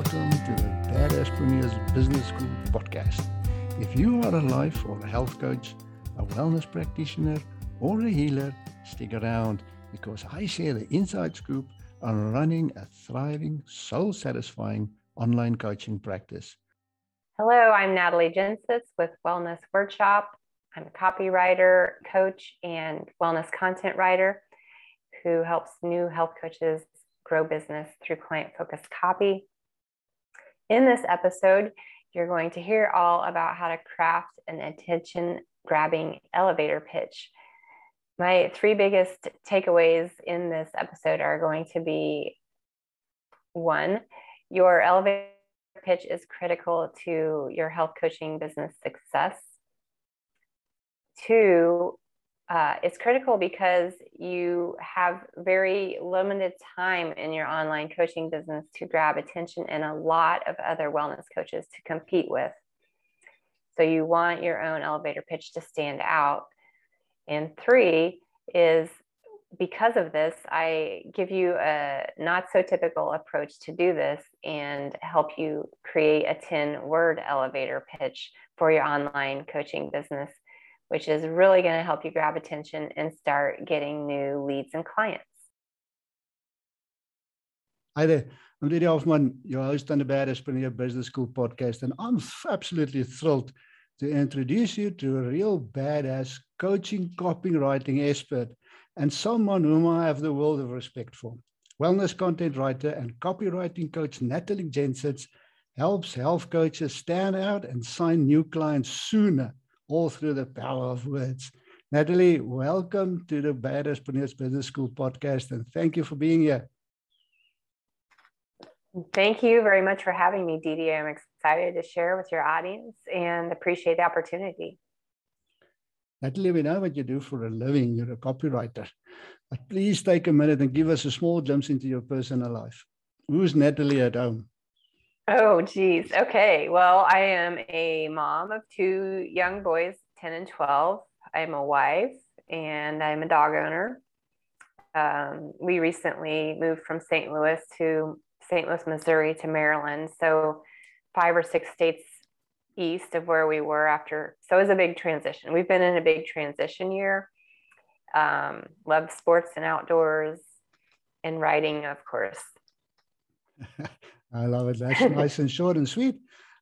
welcome to the Badasspreneurs Business School podcast. If you are a life or a health coach, a wellness practitioner, or a healer, stick around because I share the inside scoop on running a thriving, soul satisfying online coaching practice. Hello, I'm Natalie Jensitz with Wellness Wordshop. I'm a copywriter, coach, and wellness content writer who helps new health coaches grow business through client focused copy. In this episode, you're going to hear all about how to craft an attention grabbing elevator pitch. My three biggest takeaways in this episode are going to be one, your elevator pitch is critical to your health coaching business success. Two, uh, it's critical because you have very limited time in your online coaching business to grab attention and a lot of other wellness coaches to compete with. So you want your own elevator pitch to stand out. And three is because of this, I give you a not so typical approach to do this and help you create a 10 word elevator pitch for your online coaching business which is really going to help you grab attention and start getting new leads and clients. Hi there. I'm Didi Hoffman, your host on the Badasspreneur Business School podcast, and I'm absolutely thrilled to introduce you to a real badass coaching, copywriting expert and someone whom I have the world of respect for. Wellness content writer and copywriting coach Natalie Jensitz helps health coaches stand out and sign new clients sooner all through the power of words. Natalie, welcome to the Badasspreneurs Business School podcast, and thank you for being here. Thank you very much for having me, Didi. I'm excited to share with your audience and appreciate the opportunity. Natalie, we know what you do for a living. You're a copywriter. But please take a minute and give us a small glimpse into your personal life. Who's Natalie at home? Oh, geez. Okay. Well, I am a mom of two young boys, 10 and 12. I'm a wife and I'm a dog owner. Um, we recently moved from St. Louis to St. Louis, Missouri to Maryland. So, five or six states east of where we were after. So, it was a big transition. We've been in a big transition year. Um, love sports and outdoors and writing, of course. I love it. That's nice and short and sweet.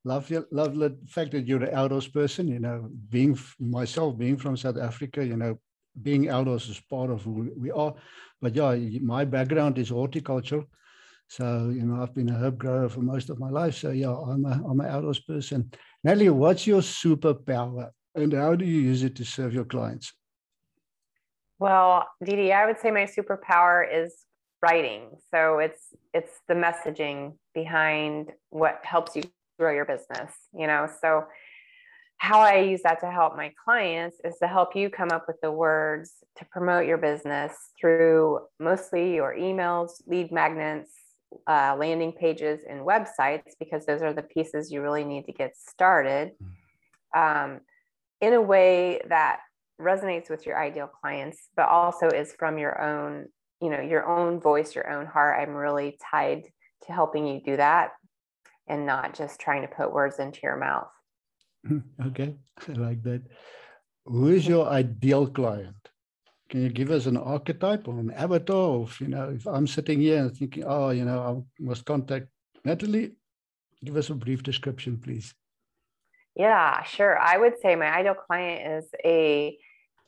Love you, love the fact that you're an outdoors person. You know, being myself, being from South Africa, you know, being outdoors is part of who we are. But yeah, my background is horticulture. So, you know, I've been a herb grower for most of my life. So yeah, I'm a I'm an outdoors person. Natalie, what's your superpower and how do you use it to serve your clients? Well, Didi, I would say my superpower is writing. So it's it's the messaging behind what helps you grow your business, you know. So how I use that to help my clients is to help you come up with the words to promote your business through mostly your emails, lead magnets, uh, landing pages, and websites, because those are the pieces you really need to get started mm. um, in a way that resonates with your ideal clients, but also is from your own you know your own voice your own heart i'm really tied to helping you do that and not just trying to put words into your mouth. Okay i like that. Who is your ideal client? Can you give us an archetype or an avatar of you know if i'm sitting here and thinking oh you know i must contact natalie give us a brief description please. Yeah sure. I would say my ideal client is a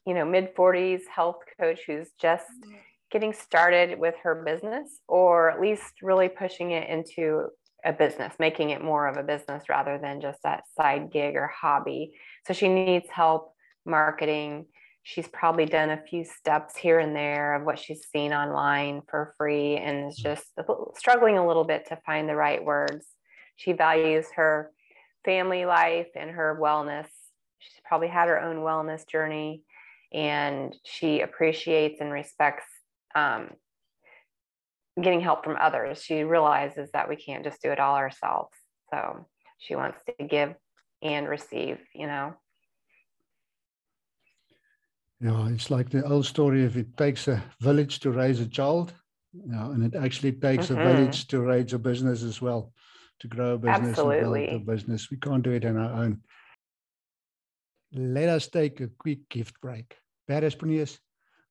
you know mid 40s health coach who's just mm-hmm. Getting started with her business or at least really pushing it into a business, making it more of a business rather than just that side gig or hobby. So she needs help marketing. She's probably done a few steps here and there of what she's seen online for free and is mm-hmm. just struggling a little bit to find the right words. She values her family life and her wellness. She's probably had her own wellness journey and she appreciates and respects um, getting help from others. She realizes that we can't just do it all ourselves. So she wants to give and receive, you know. Yeah, it's like the old story if it takes a village to raise a child, you know, and it actually takes mm-hmm. a village to raise a business as well. to grow a business Absolutely. and build a business. We can't do it on our own. Let us take a quick gift break. Badass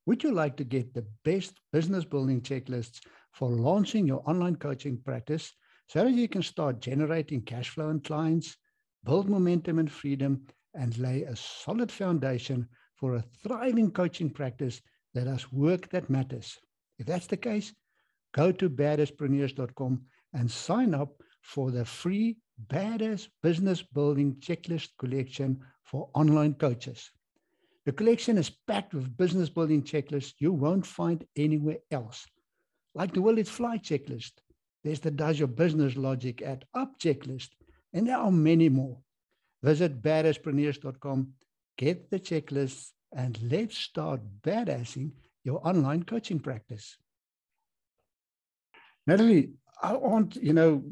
would you like to get the best business building checklists for launching your online coaching practice so that you can start generating cash flow and clients, build momentum and freedom, and lay a solid foundation for a thriving coaching practice that has work that matters? If that's the case, go to badasspreneurs.com and sign up for the free Badass Business Building Checklist Collection for online coaches. The collection is packed with business building checklists you won't find anywhere else. Like the Will It Fly checklist, there's the Does Your Business Logic Add Up checklist, and there are many more. Visit badasspreneurs.com, get the checklists, and let's start badassing your online coaching practice. Natalie, I want, you know,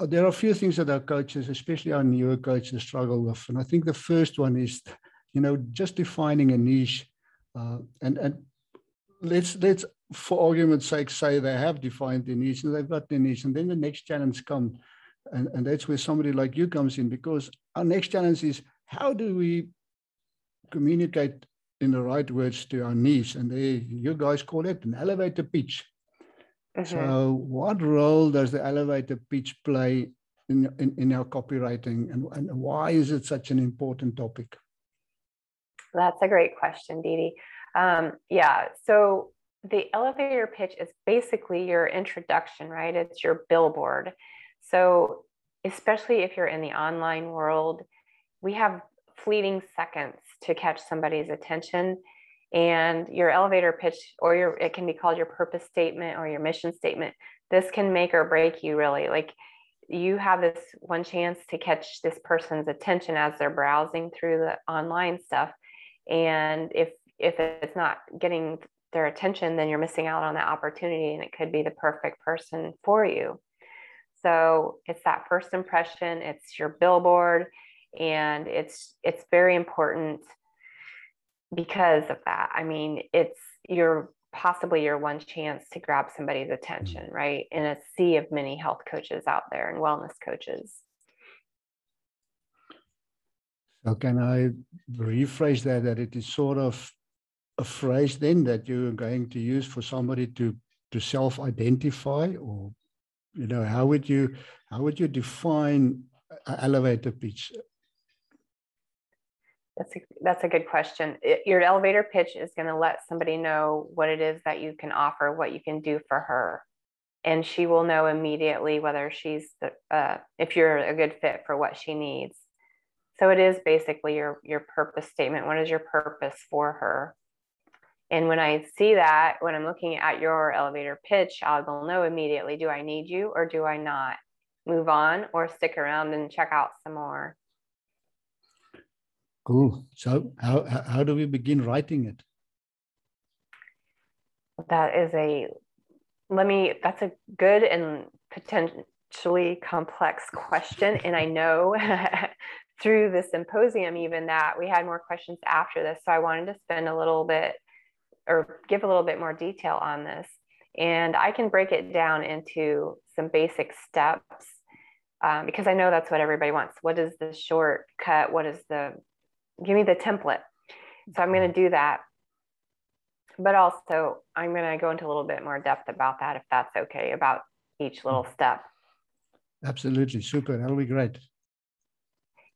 there are a few things that our coaches, especially our newer coaches, struggle with. And I think the first one is, you know, just defining a niche. Uh, and and let's let's for argument's sake say they have defined the niche and they've got the niche. And then the next challenge comes. And, and that's where somebody like you comes in because our next challenge is how do we communicate in the right words to our niche? And they, you guys call it an elevator pitch. Mm-hmm. So, what role does the elevator pitch play in, in, in our copywriting, and, and why is it such an important topic? That's a great question, Dee Um, yeah, so the elevator pitch is basically your introduction, right? It's your billboard. So, especially if you're in the online world, we have fleeting seconds to catch somebody's attention. And your elevator pitch or your it can be called your purpose statement or your mission statement. This can make or break you really. Like you have this one chance to catch this person's attention as they're browsing through the online stuff and if if it's not getting their attention then you're missing out on that opportunity and it could be the perfect person for you so it's that first impression it's your billboard and it's it's very important because of that. I mean, it's your possibly your one chance to grab somebody's attention, mm. right? In a sea of many health coaches out there and wellness coaches. So can I rephrase that that it is sort of a phrase then that you're going to use for somebody to to self-identify or you know how would you how would you define elevator pitch that's a, that's a good question. It, your elevator pitch is going to let somebody know what it is that you can offer, what you can do for her. And she will know immediately whether she's the, uh, if you're a good fit for what she needs. So it is basically your, your purpose statement. What is your purpose for her? And when I see that, when I'm looking at your elevator pitch, I will know immediately do I need you or do I not? Move on or stick around and check out some more. Cool. So how, how do we begin writing it? That is a, let me, that's a good and potentially complex question. And I know through the symposium, even that we had more questions after this. So I wanted to spend a little bit or give a little bit more detail on this. And I can break it down into some basic steps um, because I know that's what everybody wants. What is the shortcut? What is the give me the template. So I'm going to do that. But also, I'm going to go into a little bit more depth about that, if that's okay, about each little mm. step. Absolutely. Super. That'll be great.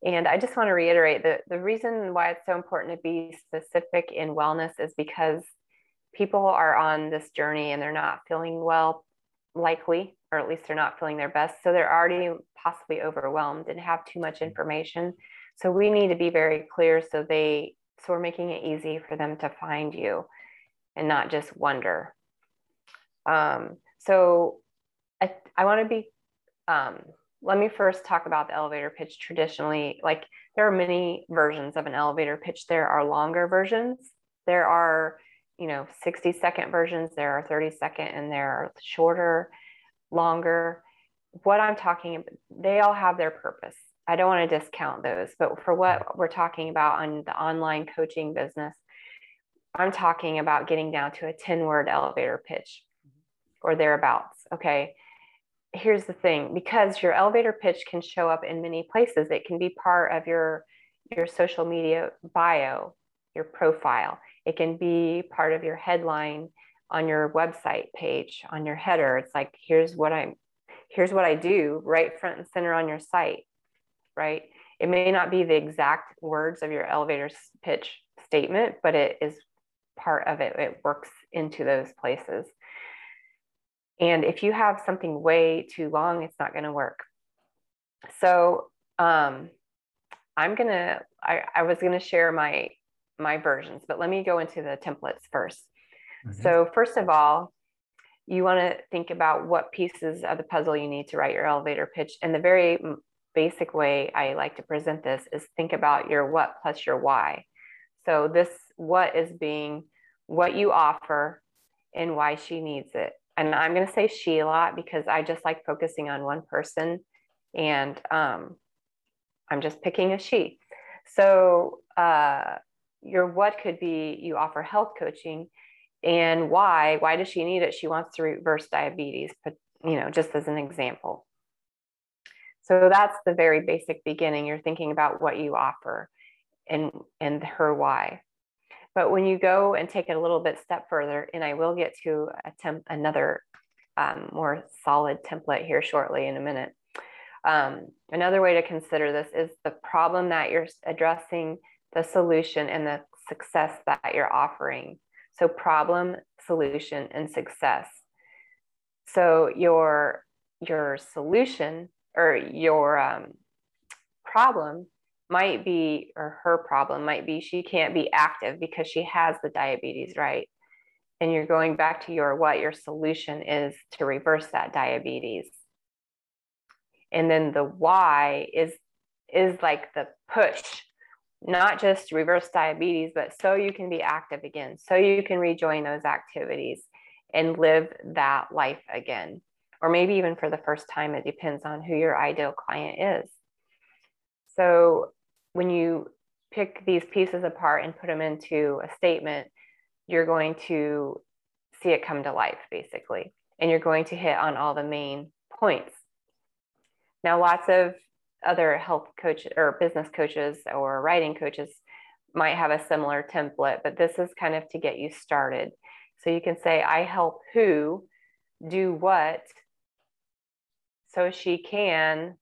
And I just want to reiterate that the reason why it's so important to be specific in wellness is because people are on this journey and they're not feeling well, likely, or at least they're not feeling their best. So they're already possibly overwhelmed and have too much information. So we need to be very clear so they so we're making it easy for them to find you and not just wonder. Um, so I, I want to be um, let me first talk about the elevator pitch traditionally like there are many versions of an elevator pitch there are longer versions there are you know 60 second versions there are 30 second and there are shorter longer what i'm talking about they all have their purpose I don't want to discount those, but for what we're talking about on the online coaching business, I'm talking about getting down to a 10 word elevator pitch or thereabouts. Okay. Here's the thing because your elevator pitch can show up in many places it can be part of your your social media bio your profile. It can be part of your headline on your website page on your header. It's like here's what i'm here's what i do right front and center on your site right? It may not be the exact words of your elevator pitch statement but it is part of it. It works into those places and if you have something way too long, it's not going to work. So um, I'm going to, I was going to share my, my versions, but let me go into the templates first. Okay. So first of all, you want to think about what pieces of the puzzle you need to write your elevator pitch. And the very basic way I like to present this is think about your what plus your why. So this what is being what you offer and why she needs it and I'm going to say she a lot because I just like focusing on one person and um, I'm just picking a she. So, uh, your what could be you offer health coaching and why why does she need it? She wants to reverse diabetes but you know just as an example. So that's the very basic beginning. You're thinking about what you offer and and her why but when you go and take it a little bit step further, and I will get to attempt another um, more solid template here shortly in a minute. Um, another way to consider this is the problem that you're addressing, the solution, and the success that you're offering. So, problem, solution, and success. So, your your solution or your um, problem might be, or her problem might be, she can't be active because she has the diabetes, right? And you're going back to your what your solution is to reverse that diabetes. And then the why is is like the push, not just reverse diabetes, but so you can be active again, so you can rejoin those activities and live that life again. Or maybe even for the first time, it depends on who your ideal client is. So when you pick these pieces apart and put them into a statement, you're going to see it come to life basically. And you're going to hit on all the main points. Now, lots of other health coaches or business coaches or writing coaches might have a similar template, but this is kind of to get you started. So you can say, I help who do what so she can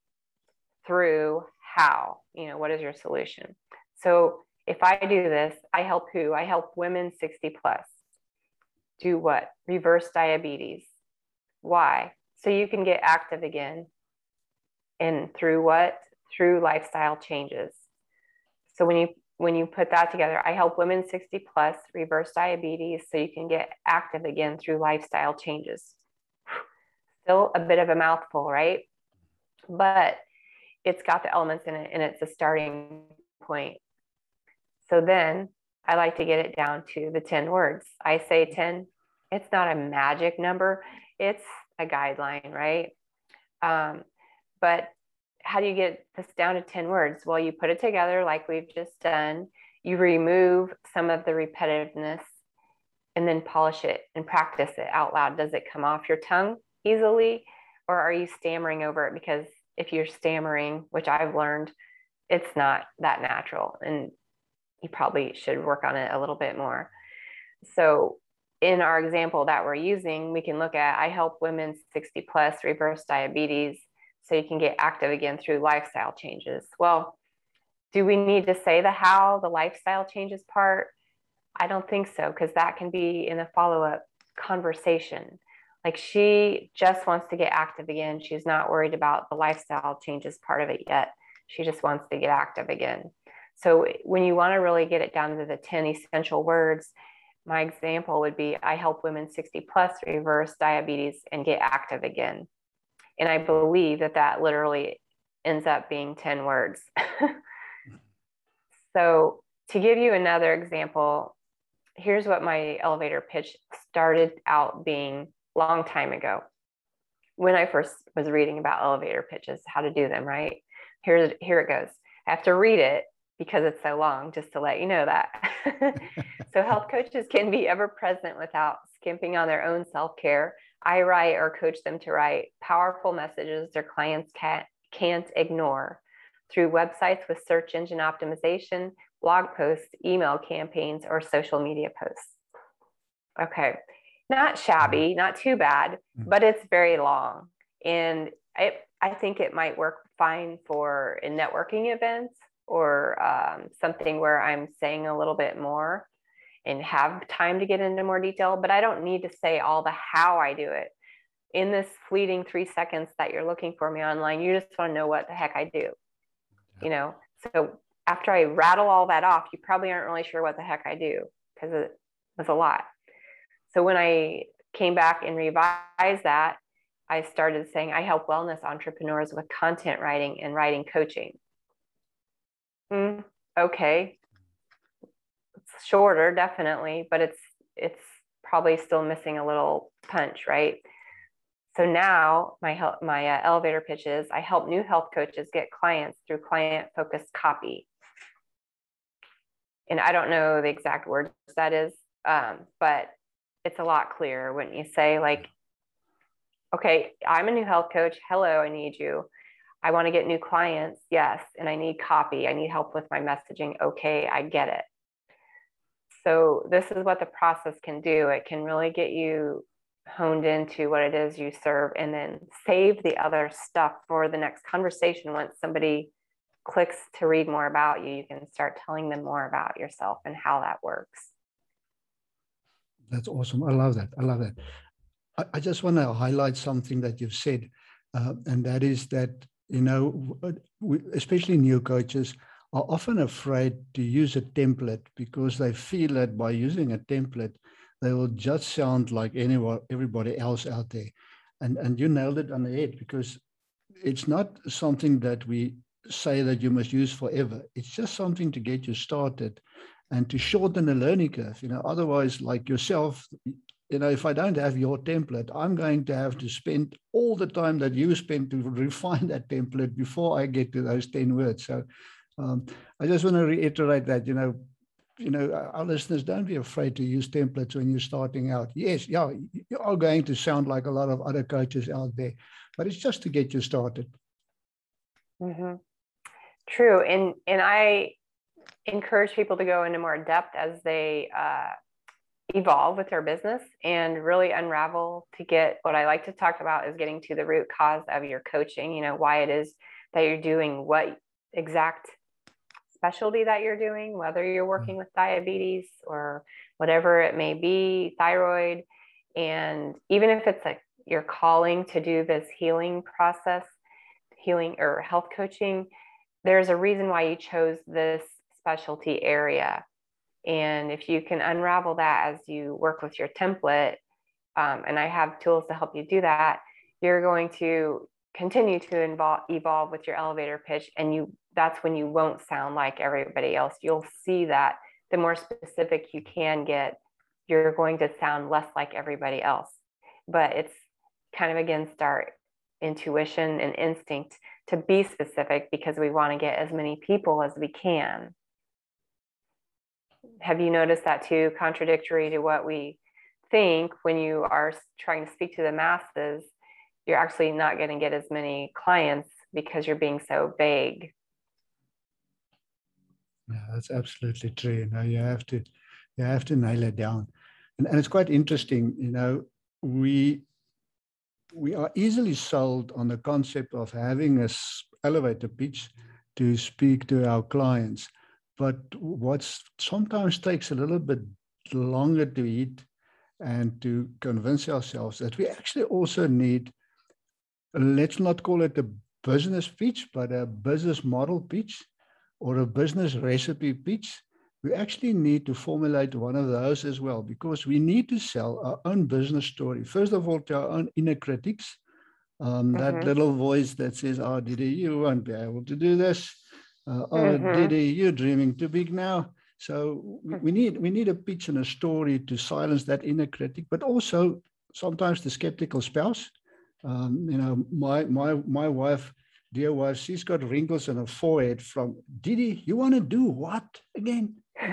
through how you know what is your solution? So if i do this i help who? I help women 60 plus. Do what? Reverse diabetes. Why? So you can get active again. And through what? Through lifestyle changes. So when you when you put that together i help women 60 plus reverse diabetes so you can get active again through lifestyle changes. Still a bit of a mouthful right? But it's got the elements in it and it's a starting point. So then I like to get it down to the 10 words. I say 10, it's not a magic number, it's a guideline, right? Um, but how do you get this down to 10 words? Well, you put it together like we've just done, you remove some of the repetitiveness and then polish it and practice it out loud. Does it come off your tongue easily? Or are you stammering over it because if you're stammering, which I've learned, it's not that natural. And you probably should work on it a little bit more. So, in our example that we're using, we can look at I help women 60 plus reverse diabetes so you can get active again through lifestyle changes. Well, do we need to say the how, the lifestyle changes part? I don't think so, because that can be in a follow up conversation. Like she just wants to get active again. She's not worried about the lifestyle changes part of it yet. She just wants to get active again. So when you want to really get it down to the 10 essential words, my example would be I help women 60 plus reverse diabetes and get active again. And I believe that that literally ends up being 10 words. so to give you another example, here's what my elevator pitch started out being long time ago when I first was reading about elevator pitches, how to do them, right? Here, here it goes. I have to read it because it's so long, just to let you know that. so, health coaches can be ever present without skimping on their own self care. I write or coach them to write powerful messages their clients can't, can't ignore through websites with search engine optimization, blog posts, email campaigns, or social media posts. Okay, not shabby, not too bad, mm. but it's very long. And it, I think it might work fine for in networking events or um, something where I'm saying a little bit more and have time to get into more detail, but I don't need to say all the how I do it. In this fleeting three seconds that you're looking for me online, you just want to know what the heck I do. You know, so after I rattle all that off, you probably aren't really sure what the heck I do because it was a lot. So when I came back and revised that, I started saying I help wellness entrepreneurs with content writing and writing coaching. Mm, okay, it's shorter, definitely, but it's it's probably still missing a little punch, right? So now my help, my uh, elevator pitches, I help new health coaches get clients through client focused copy. And I don't know the exact words that is, um, but it's a lot clearer when you say like, okay, I'm a new health coach. Hello, I need you. I want to get new clients. Yes. And I need copy. I need help with my messaging. Okay, I get it. So, this is what the process can do. It can really get you honed into what it is you serve and then save the other stuff for the next conversation. Once somebody clicks to read more about you, you can start telling them more about yourself and how that works. That's awesome. I love that. I love that. I, I just want to highlight something that you've said, uh, and that is that, you know, we, especially new coaches, are often afraid to use a template because they feel that by using a template, they will just sound like anyone, everybody else out there. And, and you nailed it on the head because it's not something that we say that you must use forever. It's just something to get you started and to shorten the learning curve. You know, otherwise, like yourself, you know, if I don't have your template, I'm going to have to spend all the time that you spend to refine that template before I get to those 10 words. So um, I just want to reiterate that, you know, you know, our listeners, don't be afraid to use templates when you're starting out. Yes, yeah, you are going to sound like a lot of other coaches out there, but it's just to get you started. Mm-hmm. True, and and I encourage people to go into more depth as they uh, evolve with their business and really unravel to get what I like to talk about is getting to the root cause of your coaching. You know why it is that you're doing what exact specialty that you're doing, whether you're mm. working with diabetes or whatever it may be, thyroid. And even if it's like you're calling to do this healing process, healing or health coaching, there's a reason why you chose this specialty area. And if you can unravel that as you work with your template, um, and I have tools to help you do that, you're going to continue to involve, evolve with your elevator pitch and you that's when you won't sound like everybody else. You'll see that the more specific you can get you're going to sound less like everybody else. But it's kind of against our intuition and instinct to be specific because we want to get as many people as we can have you noticed that too contradictory to what we think when you are trying to speak to the masses you're actually not going to get as many clients because you're being so vague. Yeah, that's absolutely true. You know, you have to you have to nail it down. And, and it's quite interesting, you know, we we are easily sold on the concept of having a elevator pitch to speak to our clients. But what sometimes takes a little bit longer to eat and to convince ourselves that we actually also need let's not call it a business pitch, but a business model pitch or a business recipe pitch. We actually need to formulate one of those as well because we need to sell our own business story. First of all, to our own inner critics, um, mm-hmm. that little voice that says, Oh, Didi, you won't be able to do this. Uh, oh, mm-hmm. Didi, you're dreaming too big now. So we, we, need we need a pitch and a story to silence that inner critic, but also sometimes the skeptical spouse um, you know, my my my wife, dear wife, she's got wrinkles on her forehead from Didi. You want to do what again?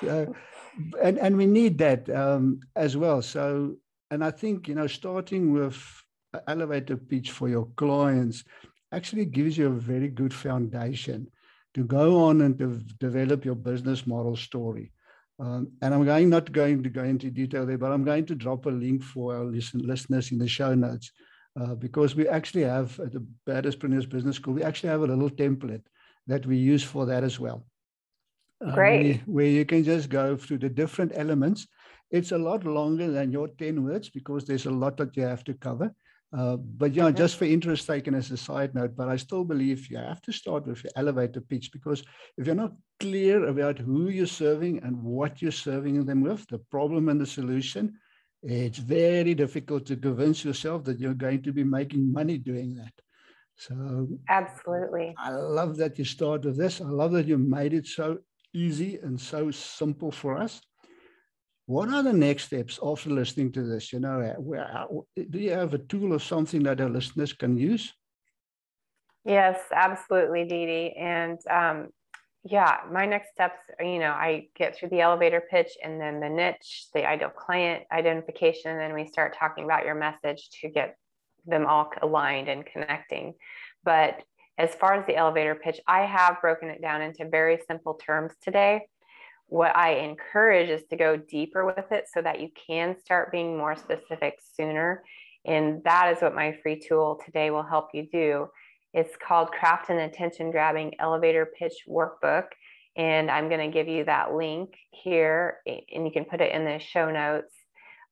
so, and and we need that um, as well. So, and I think you know, starting with an elevator pitch for your clients actually gives you a very good foundation to go on and to develop your business model story. Um, and I'm going not going to go into detail there, but I'm going to drop a link for our listen, listeners in the show notes uh, because we actually have at the Badass Business School, we actually have a little template that we use for that as well. Uh, Great. Where, where, you can just go through the different elements. It's a lot longer than your 10 words because there's a lot that you have to cover. Uh, but yeah, just for interest taken as a side note, but I still believe you have to start with your elevator pitch because if you're not clear about who you're serving and what you're serving them with, the problem and the solution, it's very difficult to convince yourself that you're going to be making money doing that. So absolutely. I love that you start with this. I love that you made it so easy and so simple for us. What are the next steps after listening to this? You know, uh, where, uh, uh, do you have a tool or something that our listeners can use? Yes, absolutely, Didi. And um, yeah, my next steps are, you know, I get through the elevator pitch and then the niche, the ideal client identification, and then we start talking about your message to get them all aligned and connecting. But as far as the elevator pitch, I have broken it down into very simple terms today what I encourage is to go deeper with it so that you can start being more specific sooner. And that is what my free tool today will help you do. It's called Craft an Attention Grabbing Elevator Pitch Workbook. And I'm going to give you that link here, and you can put it in the show notes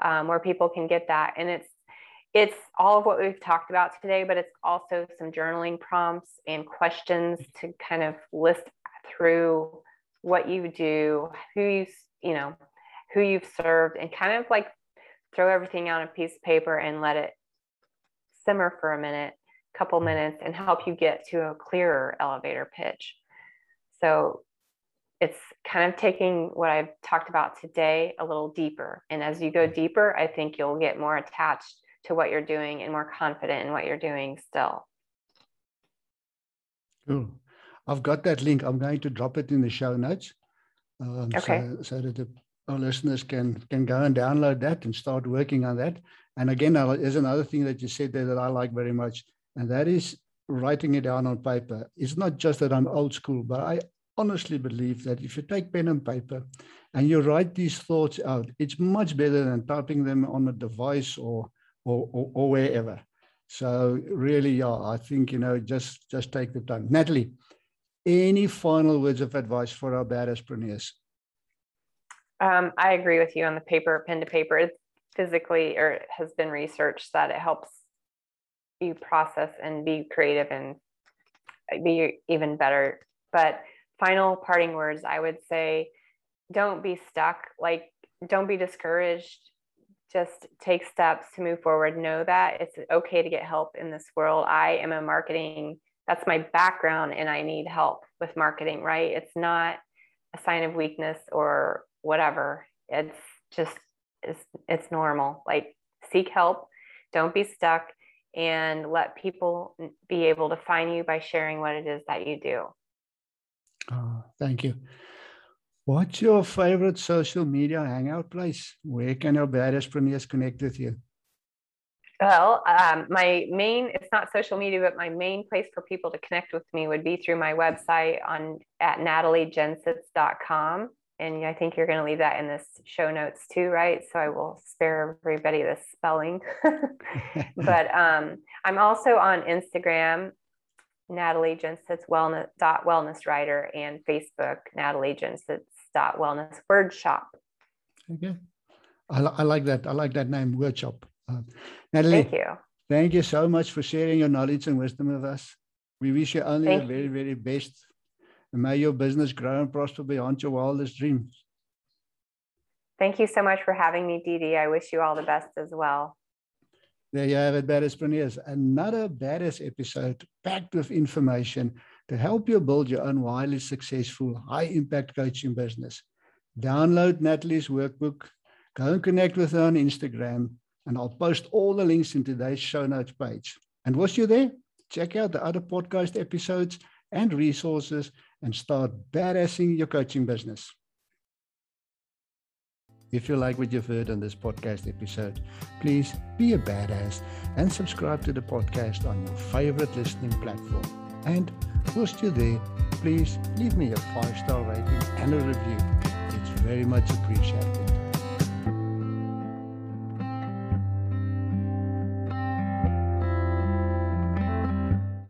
um, where people can get that. And it's it's all of what we've talked about today, but it's also some journaling prompts and questions to kind of list through what you do, who you, you know, who you've served, and kind of like throw everything on a piece of paper and let it simmer for a minute, couple mm-hmm. minutes, and help you get to a clearer elevator pitch. So it's kind of taking what I've talked about today a little deeper. And as you go deeper, I think you'll get more attached to what you're doing and more confident in what you're doing still. Cool. I've got that link. I'm going to drop it in the show notes. Um, okay. So, so that the, our listeners can can go and download that and start working on that. And again, there's another thing that you said there that I like very much, and that is writing it down on paper. It's not just that I'm old school, but I honestly believe that if you take pen and paper and you write these thoughts out, it's much better than typing them on a device or or, or, or wherever. So really, yeah, I think you know, just just take the time. Natalie, any final words of advice for our badass Um, I agree with you on the paper, pen to paper. It's physically or it has been researched that it helps you process and be creative and be even better. But final parting words, I would say don't be stuck. Like, don't be discouraged. Just take steps to move forward. Know that it's okay to get help in this world. I am a marketing that's my background and I need help with marketing, right? It's not a sign of weakness or whatever. It's just it's it's normal. Like seek help, don't be stuck and let people be able to find you by sharing what it is that you do. Oh, thank you. What's your favorite social media hangout place? Where can our badass connect with you? Well, um, my main, it's not social media, but my main place for people to connect with me would be through my website on at nataliejensitz.com. And I think you're going to leave that in this show notes too, right? So I will spare everybody the spelling. but um, I'm also on Instagram, Natalie Jensitz wellness, dot wellness writer and Facebook, Natalie Jensitz dot wellness word shop. Okay. I, I like that. I like that name, word shop. Uh, Natalie, thank you. Thank you so much for sharing your knowledge and wisdom with us. We wish you only thank the very, very best. And may your business grow and prosper beyond your wildest dreams. Thank you so much for having me, Didi. I wish you all the best as well. There you have it, Badass Another Badass episode packed with information to help you build your own wildly successful, high impact coaching business. Download Natalie's workbook, go and connect with her on Instagram, and I'll post all the links in today's show notes page. And once you're there, check out the other podcast episodes and resources and start badassing your coaching business. If you like what you've heard on this podcast episode, please be a badass and subscribe to the podcast on your favorite listening platform. And whilst you're there, please leave me a five star rating and a review. It's very much appreciated.